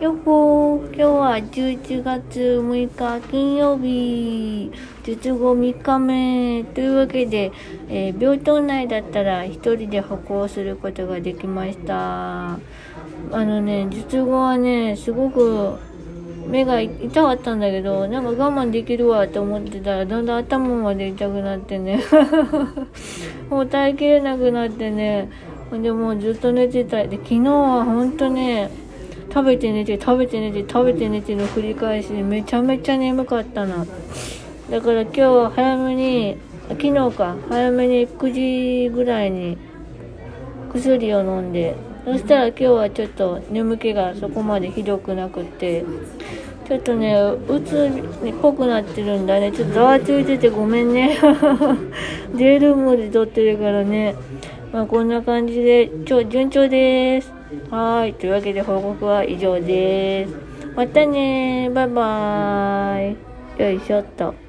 よっほー、今日は11月6日金曜日、術後3日目。というわけで、えー、病棟内だったら一人で歩行することができました。あのね、術後はね、すごく目が痛かったんだけど、なんか我慢できるわと思ってたら、だんだん頭まで痛くなってね、もう耐えきれなくなってね、でもずっと寝てた。で、昨日は本当ね、食べて寝て食べて寝て食べて寝ての繰り返しでめちゃめちゃ眠かったな。だから今日は早めに昨日か早めに9時ぐらいに薬を飲んでそしたら今日はちょっと眠気がそこまでひどくなくってちょっとねうつっぽくなってるんだね。ちょっとざわついててごめんね。デイルームで撮ってるからね。まあこんな感じでちょ順調ですはい。というわけで報告は以上です。またねバイバーイ。よいしょっと。